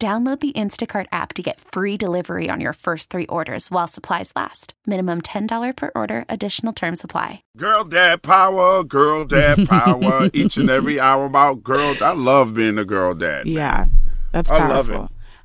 Download the Instacart app to get free delivery on your first three orders while supplies last. Minimum $10 per order, additional term supply. Girl dad power, girl dad power, each and every hour about girl. I love being a girl dad. man. Yeah, that's I love it.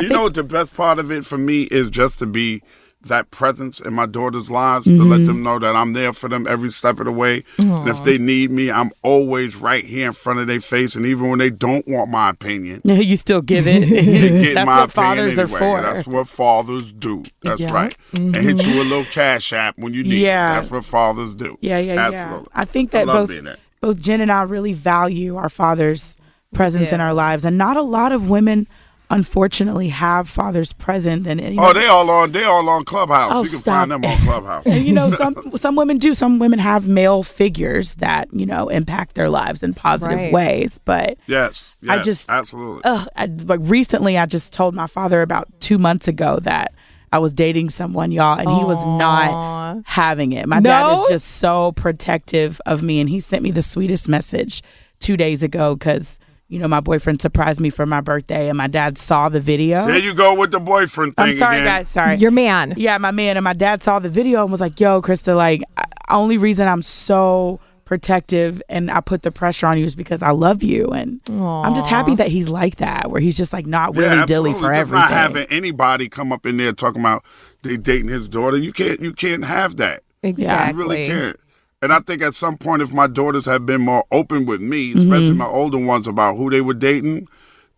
You know what the best part of it for me is just to be that presence in my daughter's lives to Mm-hmm. let them know that I'm there for them every step of the way. And if they need me, I'm always right here in front of their face. And even when they don't want my opinion, You still give it. they get That's my what fathers opinion are for. That's what fathers do. That's Yeah. right. And hit you a little cash app when you need Yeah. it. That's what fathers do. Yeah, yeah, Absolutely. yeah. I think that love both both Jen and I really value our father's presence in our lives, and not a lot of women, unfortunately, have fathers present. And, and, you Oh, know, they all on they all on Clubhouse. Oh, you can stop. find them on Clubhouse. and, you know, some some women do. Some women have male figures that you know impact their lives in positive Right. ways, but. Yes, I just- absolutely. Ugh, I, like recently, I just told my father about two months ago that I was dating someone, y'all, and he was not having it. My dad is just so protective of me, and he sent me the sweetest message two days ago because you know my boyfriend surprised me for my birthday, and my dad saw the video. there you go with the boyfriend thing I'm sorry, again. guys. Sorry. Your man. Yeah, my man and my dad saw the video and was like, "Yo, Krista, like, only reason I'm so protective and I put the pressure on you is because I love you." And I'm just happy that he's like that, where he's just like not Yeah, willy dilly absolutely. for Just everything. not having anybody come up in there talking about they dating his daughter. You can't you can't have that. Exactly. You really can't. And I think at some point, if my daughters had been more open with me, Mm-hmm. especially my older ones, about who they were dating,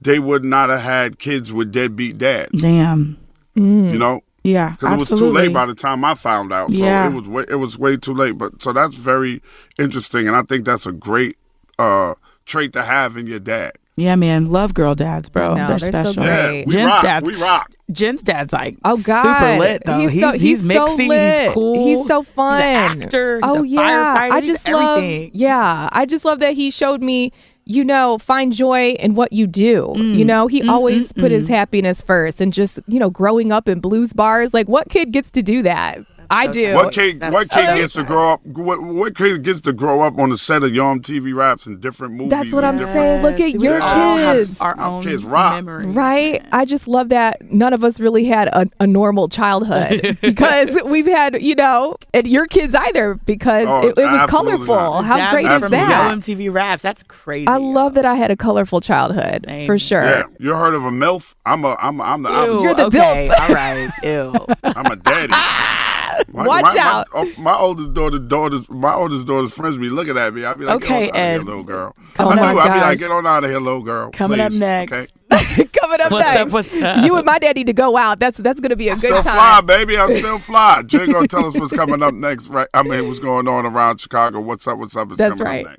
they would not have had kids with deadbeat dads. Damn. You know, Yeah, because it was absolutely. too late by the time I found out. So Yeah. it was way, it was way too late. But so that's very interesting, and I think that's a great uh, trait to have in your dad. Yeah, man, love girl dads, bro. I know, they're they're so special. great. Yeah, we Jen's rock. dad's We rock. Jen's dad's like Oh God, super lit though. He's, He's so, he's, he's so mixing. lit. He's cool. He's so fun. He's an actor. He's oh a yeah, firefighter. I he's just love. everything. Yeah, I just love that he showed me. You know, find joy in what you do. Mm. You know, he always put his happiness first, and just you know, growing up in blues bars, like what kid gets to do that? I do. What kid? That's What so kid gets to grow up? What, what kid gets to grow up on the set of Yo MTV Raps and different movies? That's what I'm saying. Look at We your kids. Our Our own kids rock. memories. Right. I just love that none of us really had a, a normal childhood because we've had, you know, and your kids either because Oh, it, it was colorful. not. How Dad great is that? Yo MTV raps. That's crazy. I love that I had a colorful childhood Same. for sure. Yeah, you heard of a milf? I'm a. I'm. I'm the. Ew, opposite. You're the okay, dilf. all right. Ew. I'm a daddy. My- Watch my, out. My, oh, my oldest daughter, daughters, my oldest daughter's friends be looking at me. I be like, Okay, get on out of Ed. here, little girl. Oh I my do. I be like, get on out of here, little girl. Coming up next. Okay? Coming up What's next. up? What's up? You and my dad need to go out. That's that's gonna be a good Still time. fly, baby. I'm still fly. Jay gonna tell us what's coming up next, right? I mean, what's going on around Chicago? What's up? What's up? It's That's coming right.